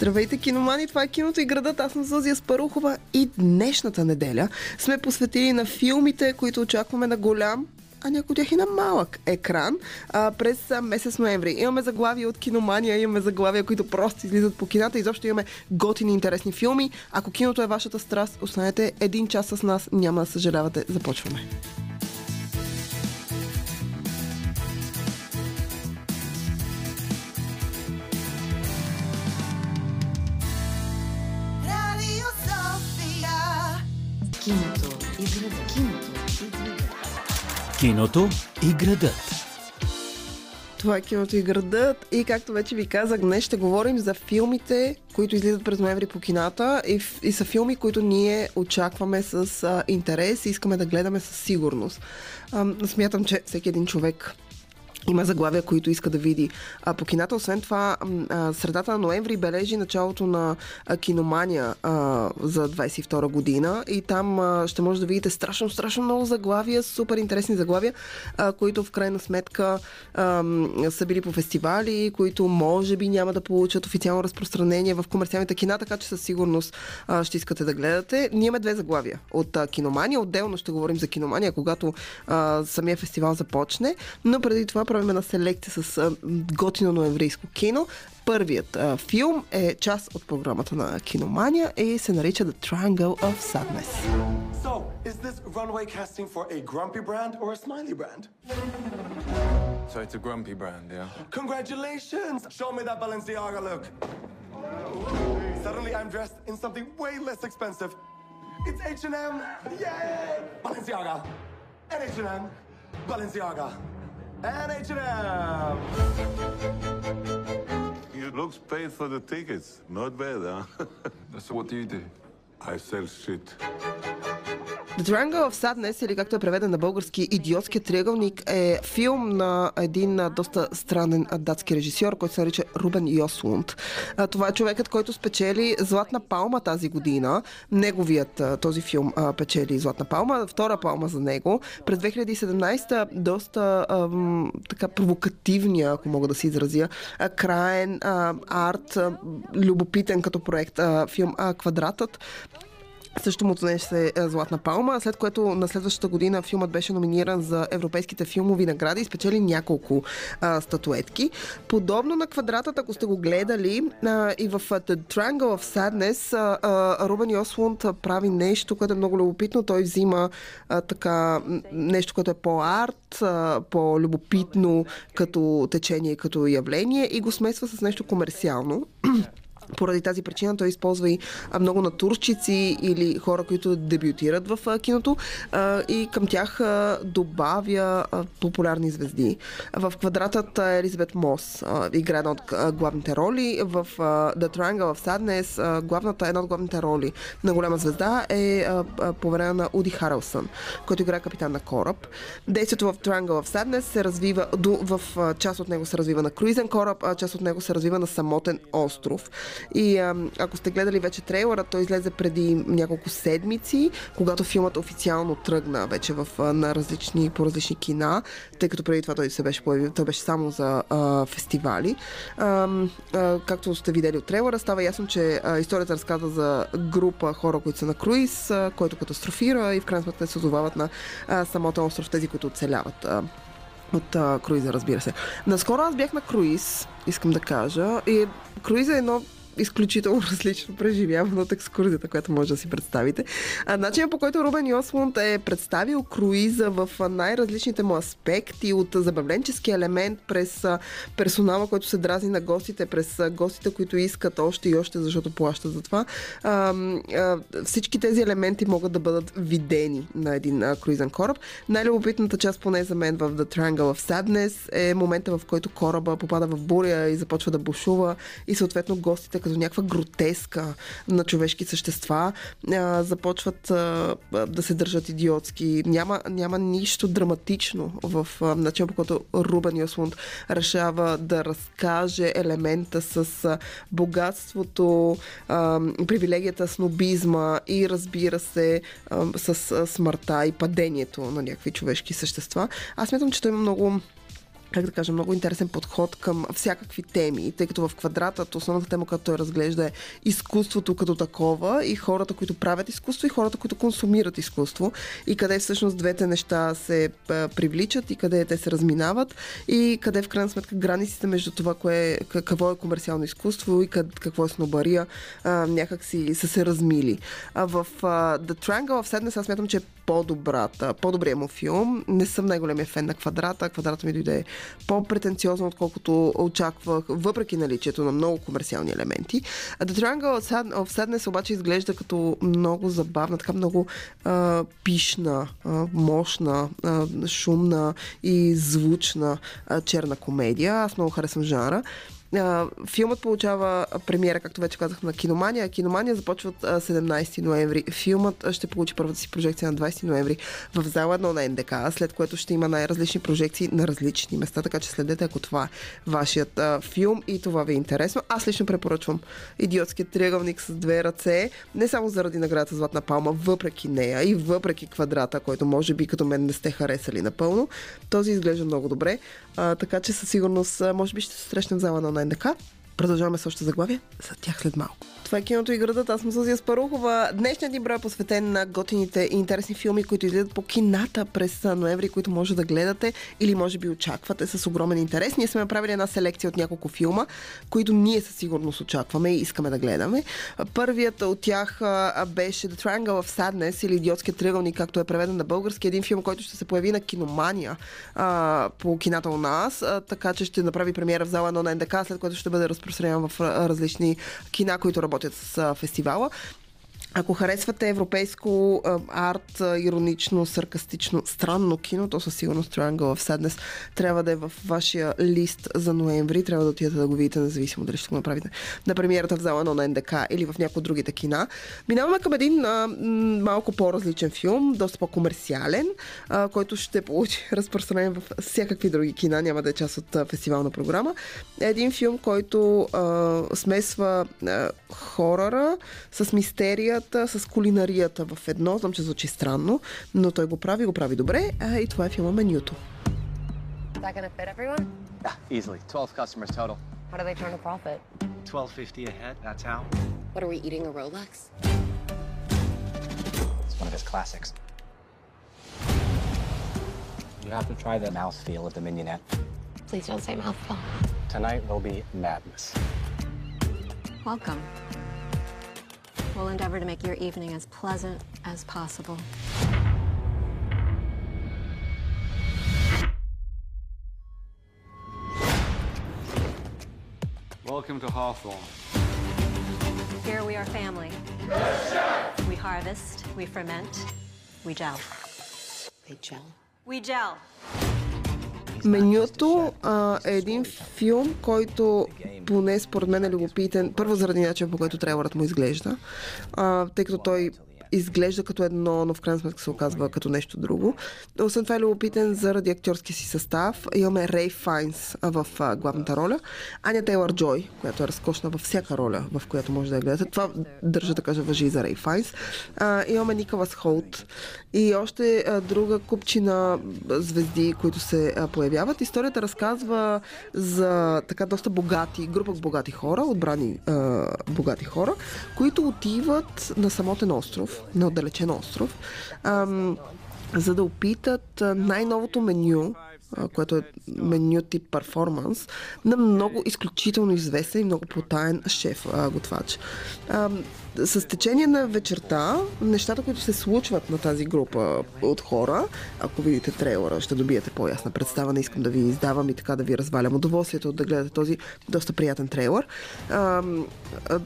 Здравейте, киномани! Това е киното и градът. Аз съм Зузия Спарухова и днешната неделя сме посветили на филмите, които очакваме на голям а някои от тях и на малък екран а, през а, месец ноември. Имаме заглавия от киномания, имаме заглавия, които просто излизат по кината. Изобщо имаме готини интересни филми. Ако киното е вашата страст, останете един час с нас. Няма да съжалявате. Започваме. Киното и града. Киното и града. Киното и градът. Това е киното и градът и както вече ви казах, днес ще говорим за филмите, които излизат през ноември по кината и, и са филми, които ние очакваме с а, интерес и искаме да гледаме със сигурност. А, смятам, че всеки един човек има заглавия, които иска да види а, по кината. Освен това, а, средата на ноември бележи началото на а, киномания а, за 22 година и там а, ще може да видите страшно, страшно много заглавия, супер интересни заглавия, а, които в крайна сметка а, са били по фестивали, които може би няма да получат официално разпространение в комерциалните кина, така че със сигурност а, ще искате да гледате. Ние имаме две заглавия от а, киномания. Отделно ще говорим за киномания, когато а, самия фестивал започне, но преди това правим една селекция с а, готино ноемврийско кино. Първият а, филм е част от програмата на Киномания и се нарича The Triangle of Sadness. So, is this runway casting for a grumpy brand or a smiley brand? So it's a grumpy brand, yeah? Congratulations! Show me that Balenciaga look. Suddenly I'm dressed in something way less expensive. It's H&M! Yay! Balenciaga! And H&M! Balenciaga! And H&M! You looks paid for the tickets. Not bad, huh? So what do you do? I sell shit. The Triangle of Sadness, или както е преведен на български Идиотският триъгълник, е филм на един доста странен датски режисьор, който се нарича Рубен Йослунд. Това е човекът, който спечели Златна палма тази година. Неговият този филм печели Златна палма, втора палма за него. През 2017 доста ам, така провокативния, ако мога да се изразя, краен арт, любопитен като проект а, филм а, Квадратът. Също му донесе е, Златна палма, след което на следващата година филмът беше номиниран за европейските филмови награди и спечели няколко а, статуетки. Подобно на квадратът, ако сте го гледали, а, и в The Triangle of Sadness, а, а, Рубен Йослунд прави нещо, което е много любопитно. Той взима а, така нещо, което е по-арт, а, по-любопитно като течение, като явление и го смесва с нещо комерциално. Поради тази причина той използва и много натурщици или хора, които дебютират в киното и към тях добавя популярни звезди. В квадратът Елизабет Мос а, играе една от главните роли. В The Triangle of Sadness главната, една от главните роли на голяма звезда е поверена на Уди Харелсън, който играе капитан на кораб. Действието в Triangle of Sadness се развива, в част от него се развива на круизен кораб, а част от него се развива на самотен остров. И ако сте гледали вече трейлера, той излезе преди няколко седмици, когато филмът официално тръгна вече в, на различни, по различни кина, тъй като преди това той се беше появил, той беше само за а, фестивали. А, а, както сте видели от трейлера, става ясно, че а, историята разказва за група хора, които са на круиз, а, който катастрофира и в крайна сметка се озовават на а, самотен остров, тези, които оцеляват. А, от а, круиза, разбира се. Наскоро аз бях на круиз, искам да кажа. И круиза е едно изключително различно преживяване от екскурзията, която може да си представите. А, начинът по който Рубен Йослунд е представил круиза в най-различните му аспекти, от забавленчески елемент през персонала, който се дразни на гостите, през гостите, които искат още и още, защото плащат за това. А, а, всички тези елементи могат да бъдат видени на един а, круизен кораб. Най-любопитната част, поне за мен, в The Triangle of Sadness е момента, в който кораба попада в буря и започва да бушува и съответно гостите като някаква гротеска на човешки същества а, започват а, да се държат идиотски. Няма, няма нищо драматично в а, начина по който Рубен Йослунд решава да разкаже елемента с а, богатството, а, привилегията, снобизма и разбира се а, с а, смъртта и падението на някакви човешки същества. Аз смятам, че той има много как да кажа, много интересен подход към всякакви теми, тъй като в квадратът основната тема, която той разглежда е изкуството като такова и хората, които правят изкуство и хората, които консумират изкуство и къде всъщност двете неща се привличат и къде те се разминават и къде в крайна сметка границите между това, кое, какво е комерциално изкуство и какво е снобария, някак си са се размили. А в The Triangle of Sadness аз смятам, че е по-добрата, по-добрият му филм. Не съм най-големия фен на квадрата. Квадрата ми дойде по-претенциозно, отколкото очаквах, въпреки наличието на много комерциални елементи. The Triangle of Sadness обаче изглежда като много забавна, така много а, пишна, а, мощна, а, шумна и звучна а, черна комедия. Аз много харесвам жанра. Филмът получава премиера, както вече казах, на Киномания. Киномания започват а, 17 ноември. Филмът ще получи първата си прожекция на 20 ноември в зала 1 на НДК, след което ще има най-различни прожекции на различни места, така че следете, ако това е вашият а, филм и това ви е интересно. Аз лично препоръчвам Идиотският триъгълник с две ръце, не само заради наградата Златна палма, въпреки нея и въпреки квадрата, който може би като мен не сте харесали напълно. Този изглежда много добре, а, така че със сигурност може би ще се срещнем в зала на НДК. Продължаваме с още заглавия за тях след малко. Това е киното и градът. Аз съм Сузия Спарухова. Днешният ни брой е посветен на готините и интересни филми, които излизат по кината през ноември, които може да гледате или може би очаквате с огромен интерес. Ние сме направили една селекция от няколко филма, които ние със сигурност очакваме и искаме да гледаме. Първият от тях беше The Triangle of Sadness или Идиотският триъгълник, както е преведен на български. Един филм, който ще се появи на киномания по кината у нас, така че ще направи премиера в зала 1 на НДК, след което ще бъде разпространен в а, различни кина, които работят с фестивала. Ако харесвате европейско арт, иронично, саркастично, странно кино, то със сигурност Triangle of Sadness трябва да е в вашия лист за ноември. Трябва да отидете да го видите, независимо дали ще го направите на премиерата в зала 1 на НДК или в някои другите кина. Минаваме към един а, малко по-различен филм, доста по-комерциален, а, който ще получи разпространение в всякакви други кина, няма да е част от фестивална програма. Един филм, който а, смесва а, хорора с мистерията, с кулинарията в едно. Знам, че звучи странно, но той го прави, го прави добре. А, и това е филма Менюто. Is that gonna fit everyone? Yeah, easily. 12 customers total. How do they turn a profit? 1250 a head, that's how. What are we eating a Rolex? It's one of his classics. You have to try the mouthfeel of the mignonette. Please don't say mouthful. Tonight will be madness. Welcome. We'll endeavor to make your evening as pleasant as possible. Welcome to Hawthorne. Here we are family. We harvest, we ferment, we gel. They gel. We gel. Менюто а, е един филм, който поне според мен е любопитен. Първо заради начин по който трейлърът му изглежда, а, тъй като той изглежда като едно, но в крайна сметка се оказва като нещо друго. Освен това е любопитен заради актьорския си състав. Имаме Рей Файнс в главната роля, Аня Тейлър Джой, която е разкошна във всяка роля, в която може да я гледате. Това държа да кажа въжи и за Рей Файнс. Имаме Николас Холт и още друга купчина звезди, които се появяват. Историята разказва за така доста богати, група богати хора, отбрани богати хора, които отиват на самотен остров, на отдалечен остров, ам, за да опитат най-новото меню, което е меню тип перформанс, на много изключително известен и много потаен шеф а, готвач. Ам, с течение на вечерта, нещата, които се случват на тази група от хора, ако видите трейлера, ще добиете по-ясна представа. Не искам да ви издавам и така да ви развалям удоволствието да гледате този доста приятен а,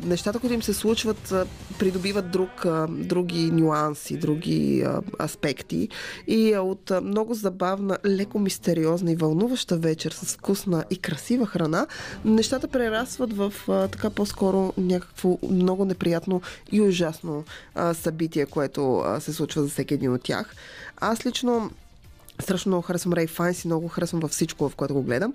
нещата, които им се случват, придобиват друг, други нюанси, други аспекти и от много забавна, леко мистериозна и вълнуваща вечер с вкусна и красива храна, нещата прерастват в а, така по-скоро някакво много неприятно и ужасно а, събитие, което а, се случва за всеки един от тях. Аз лично Страшно много харесвам Рей Файнс и много харесвам във всичко, в което го гледам.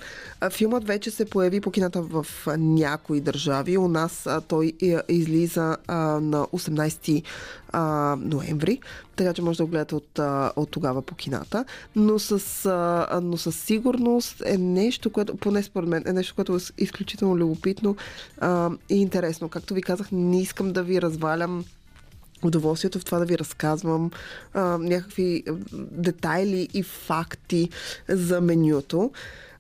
Филмът вече се появи по кината в някои държави. У нас той излиза на 18 а, ноември, така че може да го гледате от, от тогава по кината. Но с, но със сигурност е нещо, което, поне според мен, е нещо, което е изключително любопитно и интересно. Както ви казах, не искам да ви развалям удоволствието в това да ви разказвам а, някакви детайли и факти за менюто.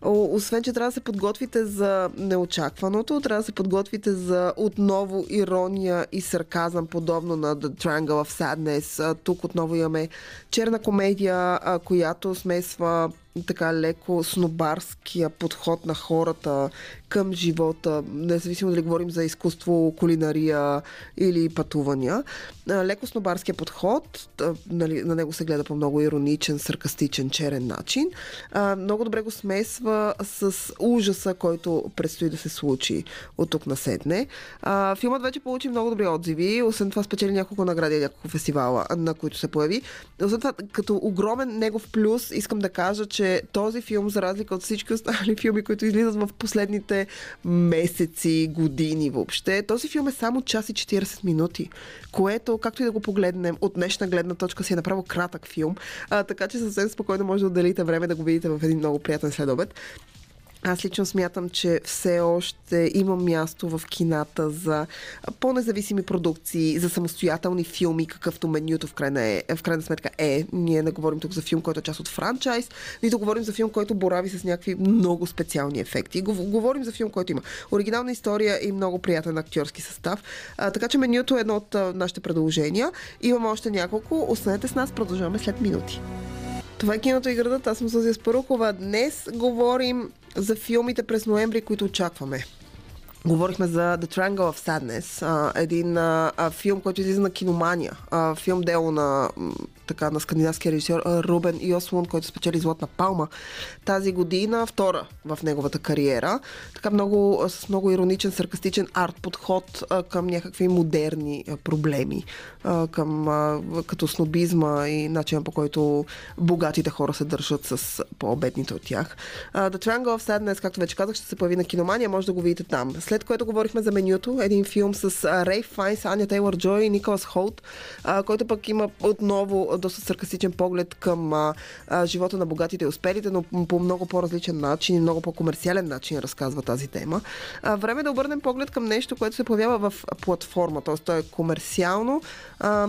Освен, че трябва да се подготвите за неочакваното, трябва да се подготвите за отново ирония и сарказъм, подобно на The Triangle of Sadness. Тук отново имаме черна комедия, която смесва така леко снобарския подход на хората към живота, независимо дали говорим за изкуство, кулинария или пътувания. Леко снобарския подход, нали, на него се гледа по много ироничен, саркастичен, черен начин. Много добре го смесва с ужаса, който предстои да се случи от тук на седне. Филмът вече получи много добри отзиви, освен това спечели няколко награди няколко фестивала, на които се появи. Освен това, като огромен негов плюс, искам да кажа, че този филм, за разлика от всички останали филми, които излизат в последните месеци, години въобще, този филм е само час и 40 минути, което, както и да го погледнем, от днешна гледна точка си е направо кратък филм, а, така че съвсем спокойно може да отделите време да го видите в един много приятен следобед. Аз лично смятам, че все още има място в кината за по-независими продукции, за самостоятелни филми, какъвто менюто в крайна, е, в крайна сметка е. Ние не говорим тук за филм, който е част от франчайз, нито говорим за филм, който борави с някакви много специални ефекти. Гов- Говорим за филм, който има оригинална история и много приятен актьорски състав. А, така че менюто е едно от а, нашите предложения. Имаме още няколко. Останете с нас, продължаваме след минути. Това е киното и градът. Аз съм Зузия Спарухова. Днес говорим за филмите през ноември, които очакваме. Говорихме за The Triangle of Sadness, един а, филм, който излиза на киномания. А, филм дело на, така, на скандинавския режисьор Рубен Йослун, който спечели Златна палма тази година, втора в неговата кариера. Така много, с много ироничен, саркастичен арт подход към някакви модерни проблеми, към, като снобизма и начина по който богатите хора се държат с по-бедните от тях. The Triangle of Sadness, както вече казах, ще се появи на киномания, може да го видите там. След което говорихме за менюто, един филм с Рей Файнс, Аня Тейлор Джой и Николас Холт, който пък има отново доста саркастичен поглед към а, а, живота на богатите и успелите, но по много по-различен начин и много по-комерциален начин разказва тази тема. А, време е да обърнем поглед към нещо, което се появява в платформа, т.е. то е комерциално. А,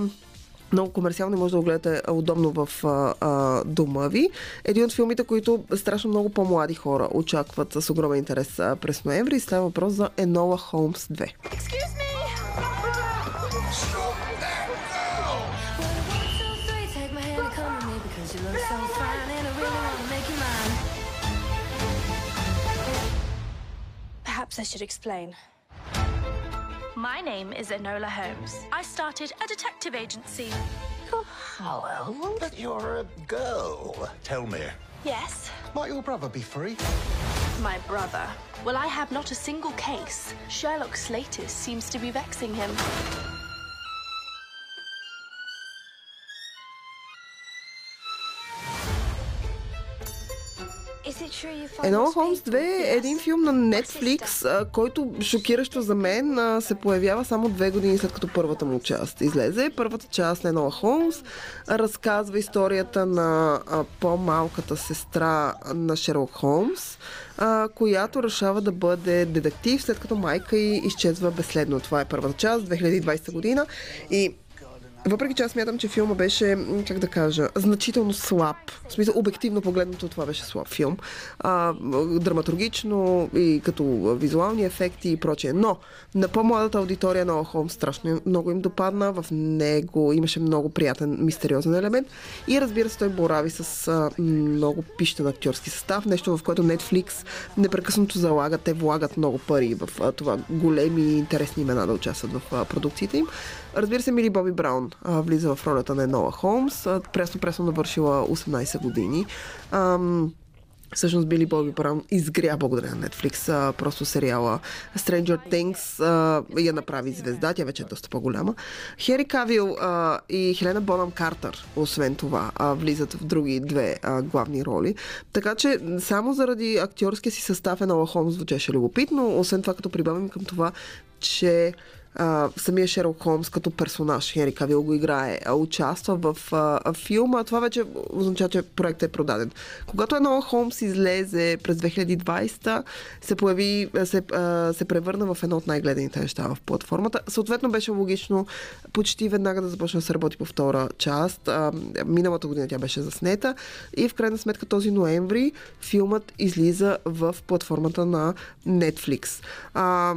много комерциално може да го гледате удобно в а, а, дома ви. Един от филмите, които страшно много по-млади хора очакват с огромен интерес а, през ноември, става въпрос за Енола Холмс 2. Excuse me! I should explain. My name is Enola Holmes. I started a detective agency. Well, but you're a girl. Tell me, Yes, might your brother be free? my brother. Well, I have not a single case. Sherlock Slatus seems to be vexing him. This Холмс 2 е един филм на Netflix, който шокиращо за мен се появява само две години след като първата му част излезе. Първата част на Енола Холмс разказва историята на по-малката сестра на Шерлок Холмс, която решава да бъде детектив, след като майка й изчезва безследно. Това е първата част, 2020 година. И въпреки че аз смятам, че филма беше, как да кажа, значително слаб. В смисъл, обективно погледнато, това беше слаб филм. А, драматургично и като визуални ефекти и прочее. Но на по-младата аудитория на Холмс страшно им- много им допадна. В него имаше много приятен, мистериозен елемент. И разбира се, той борави с а, много пищен актьорски състав. Нещо, в което Netflix непрекъснато залагат. Те влагат много пари в а, това големи интересни имена да участват в а, продукциите им. Разбира се, Мили Боби Браун а, влиза в ролята на Енола Холмс. Пресно-пресно навършила 18 години. Ам, Всъщност Били Боби Браун изгря благодаря на Netflix. А, просто сериала Stranger Things а, я направи звезда. Тя вече е доста по-голяма. Хери Кавил а, и Хелена Бонам Картер, освен това, а, влизат в други две а, главни роли. Така че само заради актьорския си състав Енола Холмс звучеше любопитно. Освен това, като прибавим към това, че самия Шерлок Холмс като персонаж, Хенри Кавил го играе, участва в а, филма, това вече означава, че проектът е продаден. Когато Енола Холмс излезе през 2020, се появи, се, а, се превърна в едно от най-гледаните неща в платформата. Съответно беше логично почти веднага да започне да се работи по втора част. А, миналата година тя беше заснета и в крайна сметка този ноември филмът излиза в платформата на Netflix. А,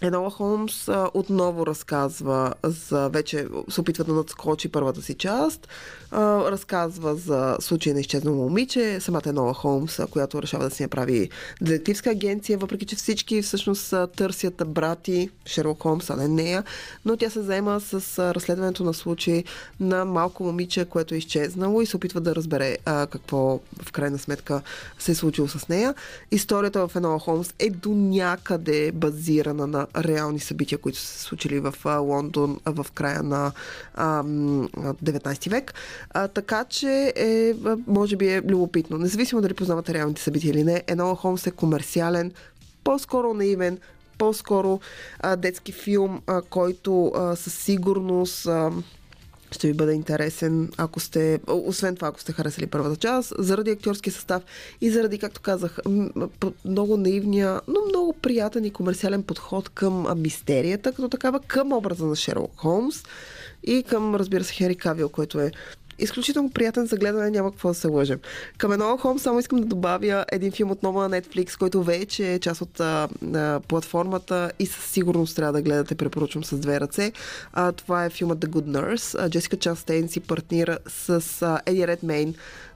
Енола Холмс а, отново разказва за вече се опитва да надскочи първата си част. А, разказва за случай на изчезнало момиче, самата Енола Холмс, която решава да си направи детективска агенция, въпреки че всички всъщност търсят брати Шерлок Холмс, а не нея, но тя се заема с разследването на случай на малко момиче, което е изчезнало и се опитва да разбере а, какво в крайна сметка се е случило с нея. Историята в Енола Холмс е до някъде базирана на реални събития, които са се случили в Лондон в края на а, м, а, 19 век. Така че е, може би е любопитно. Независимо дали познавате реалните събития или не, Енола Холмс е комерциален, по-скоро наивен, по-скоро а, детски филм, а, който а, със сигурност а, ще ви бъде интересен, ако сте, освен това, ако сте харесали първата част, заради актьорския състав и заради, както казах, много наивния, но много приятен и комерциален подход към мистерията, като такава към образа на Шерлок Холмс и към, разбира се, Хери Кавил, който е изключително приятен за гледане, няма какво да се лъжем. Към Енола Холмс само искам да добавя един филм отново на Netflix, който вече е част от а, а, платформата и със сигурност трябва да гледате, препоръчвам с две ръце. А, това е филмът The Good Nurse. А, Джесика Частейн си партнира с а, Еди Редмейн.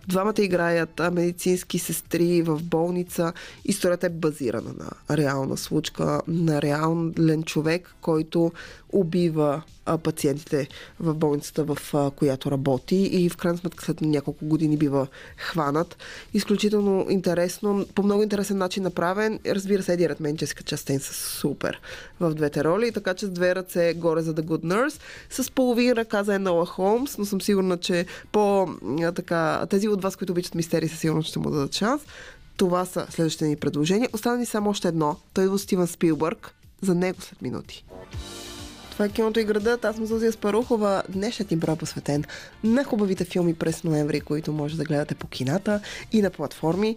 Двамата играят медицински сестри в болница. Историята е базирана на реална случка, на реален човек, който убива пациентите в болницата, в която работи и в крайна сметка след няколко години бива хванат. Изключително интересно, по много интересен начин направен. Разбира се, Еди Редмен, Джесика Частейн са супер в двете роли, така че с две ръце горе за The Good Nurse, с половин ръка за Енола Холмс, но съм сигурна, че по така, тези от вас, които обичат мистерии, със сигурност ще му дадат шанс. Това са следващите ни предложения. Остана ни само още едно. Той е от Стивен Спилбърг. За него след минути. Това е киното и градът. Аз съм Зузия Спарухова. Днешният ни брой е посветен на хубавите филми през ноември, които може да гледате по кината и на платформи.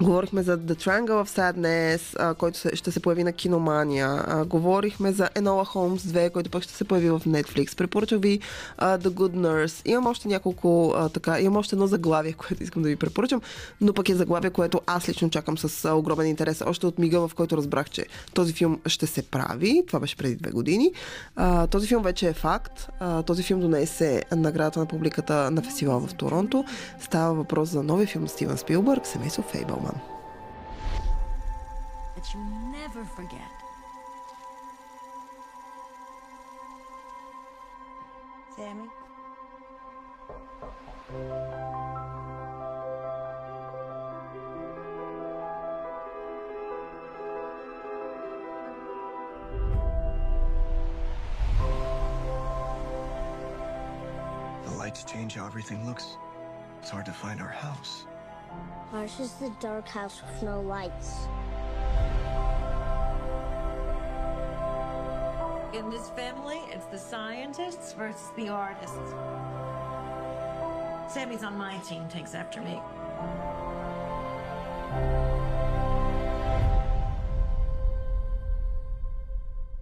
Говорихме за The Triangle of Sadness, а, който ще се появи на Киномания. А, говорихме за Enola Holmes 2, който пък ще се появи в Netflix. Препоръчах ви а, The Good Nurse. Имам още няколко, а, така, имам още едно заглавие, което искам да ви препоръчам, но пък е заглавие, което аз лично чакам с а, огромен интерес. Още от мига, в който разбрах, че този филм ще се прави. Това беше преди две години. А, този филм вече е факт. А, този филм донесе наградата на публиката на фестивал в Торонто. Става въпрос за новия филм Стивен Спилбърг, Семейство woman. That you never forget. Sammy? The lights change how everything looks. It's hard to find our house. Ours is the dark house with no lights. In this family, it's the scientists versus the artists. Sammy's on my team, takes after me.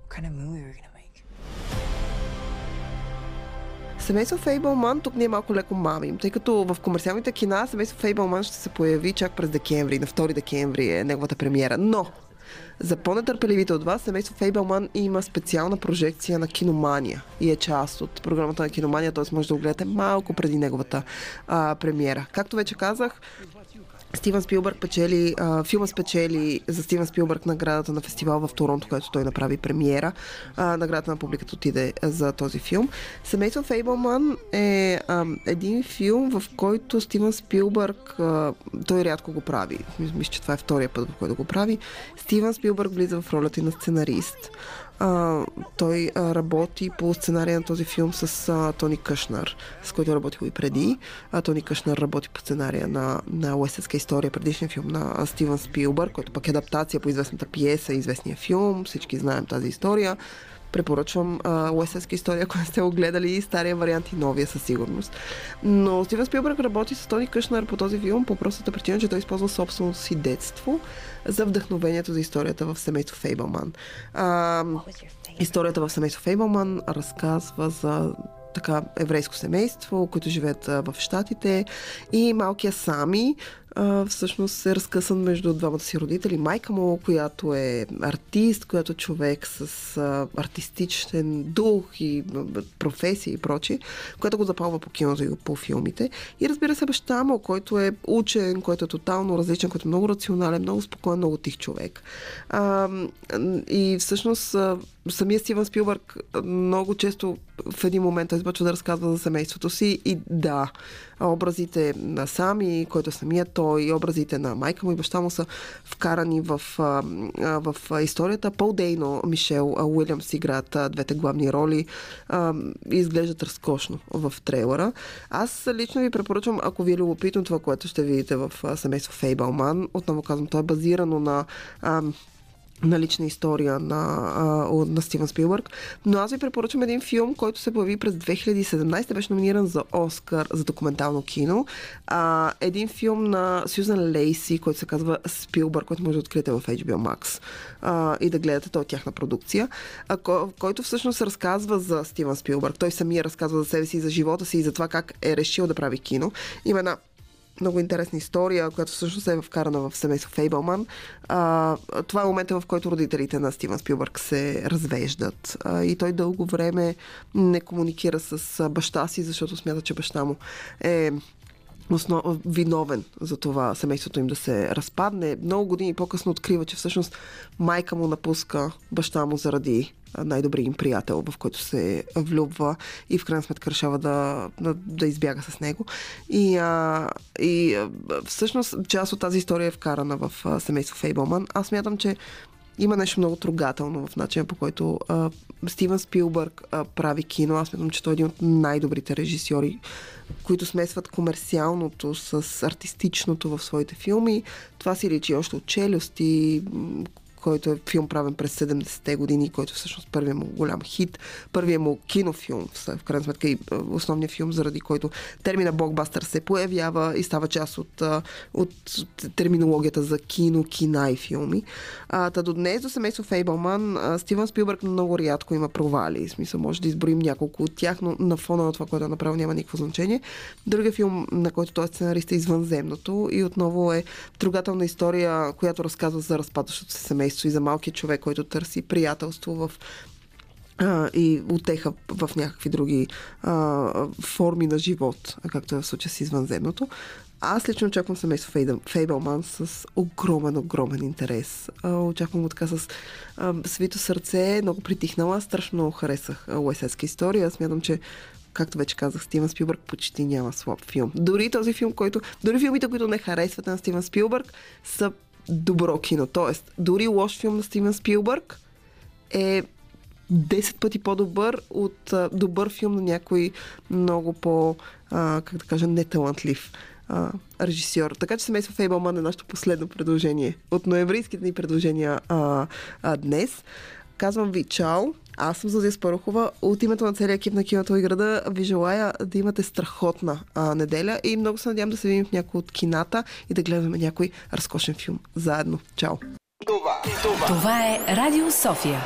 What kind of movie Семейство Фейбълман, тук ние малко леко мамим, тъй като в комерциалните кина семейство Фейбълман ще се появи чак през декември, на 2 декември е неговата премиера. Но за по-нетърпеливите от вас, семейство Фейбълман има специална прожекция на Киномания и е част от програмата на Киномания, т.е. може да го гледате малко преди неговата а, премиера. Както вече казах, Стивен Спилбърг печели, а, филма спечели за Стивен Спилбърг наградата на фестивал в Торонто, където той направи премиера. А, наградата на публиката отиде за този филм. Семейство Фейбълман е а, един филм, в който Стивен Спилбърг, а, той рядко го прави. Мисля, че това е втория път, в който го прави. Стивен Спилбърг влиза в ролята и на сценарист. А, той а, работи по сценария на този филм с а, Тони Къшнар, с който е работил и преди. А, Тони Къшнар работи по сценария на, на Уестетска история, предишния филм на а, Стивен Спилбърг, който пък е адаптация по известната пиеса, известния филм. Всички знаем тази история. Препоръчвам Уестетска история, ако не сте го гледали, и стария вариант и новия със сигурност. Но Стивен Спилбърг работи с Тони Къшнар по този филм по простата причина, че той използва собственото си детство за вдъхновението за историята в семейство Фейбълман. А, историята в семейство Фейбълман разказва за така еврейско семейство, които живеят а, в Штатите и малкия Сами всъщност е разкъсан между двамата си родители. Майка му, която е артист, която е човек с а, артистичен дух и професия и прочие, която го запалва по киното и по филмите. И разбира се, баща му, който е учен, който е тотално различен, който е много рационален, много спокоен, много тих човек. А, и всъщност самия Стивен Спилбърг много често в един момент той започва да разказва за семейството си и да, образите на Сами, който е самия той, и образите на майка му и баща му са вкарани в, в историята. Пол Дейно, Мишел Уилямс играят двете главни роли и изглеждат разкошно в трейлера. Аз лично ви препоръчвам, ако ви е любопитно това, което ще видите в семейство Фейбълман, отново казвам, то е базирано на на лична история на, на Стивен Спилбърг. Но аз ви препоръчвам един филм, който се появи през 2017, беше номиниран за Оскар за документално кино. А, един филм на Сюзан Лейси, който се казва Спилбърг, който може да откриете в HBO Max а, и да гледате, той е тяхна продукция, а, който всъщност разказва за Стивен Спилбърг. Той самия разказва за себе си, за живота си и за това как е решил да прави кино. Има една много интересна история, която всъщност е вкарана в семейство Фейбълман. А, това е момента, в който родителите на Стивен Спилбърг се развеждат. А, и той дълго време не комуникира с баща си, защото смята, че баща му е основ... виновен за това семейството им да се разпадне. Много години по-късно открива, че всъщност майка му напуска баща му заради най-добрият им приятел, в който се влюбва и в крайна сметка решава да, да, да избяга с него. И, а, и а, всъщност част от тази история е вкарана в а, семейство Фейбълман. Аз мятам, че има нещо много трогателно в начина по който а, Стивен Спилбърг а, прави кино. Аз мятам, че той е един от най-добрите режисьори, които смесват комерциалното с артистичното в своите филми. Това си личи още от челюсти, който е филм правен през 70-те години, който всъщност първият му голям хит, първият му кинофилм, в крайна сметка и основният филм, заради който термина блокбастър се появява и става част от, от терминологията за кино, кина и филми. А, та до днес, до семейство Фейбълман, Стивен Спилбърг много рядко има провали. В смисъл, може да изброим няколко от тях, но на фона на това, което е направил, няма никакво значение. Другия филм, на който той е сценарист е Извънземното и отново е трогателна история, която разказва за разпадащото се семейство семейство и за малкия човек, който търси приятелство в а, и отеха в някакви други а, форми на живот, както е в случая с извънземното. Аз лично очаквам семейство Фейбълман с огромен, огромен интерес. Очаквам го така с свито сърце, много притихнала. Страшно харесах Уесетска история. Смятам, че както вече казах, Стивен Спилбърг почти няма слаб филм. Дори този филм, който... Дори филмите, които не харесвате на Стивен Спилбърг, са добро кино. Тоест, дори лош филм на Стивен Спилбърг е 10 пъти по-добър от а, добър филм на някой много по, а, как да кажа, неталантлив а, режисьор. Така че семейство Фейбълман е нашето последно предложение от ноемврийските ни предложения а, а, днес. Казвам ви чао! Аз съм Зузия Спарухова. От името на целия екип на киното и града ви желая да имате страхотна а, неделя и много се надявам да се видим в някои от кината и да гледаме някой разкошен филм заедно. Чао! Това, това. това е Радио София.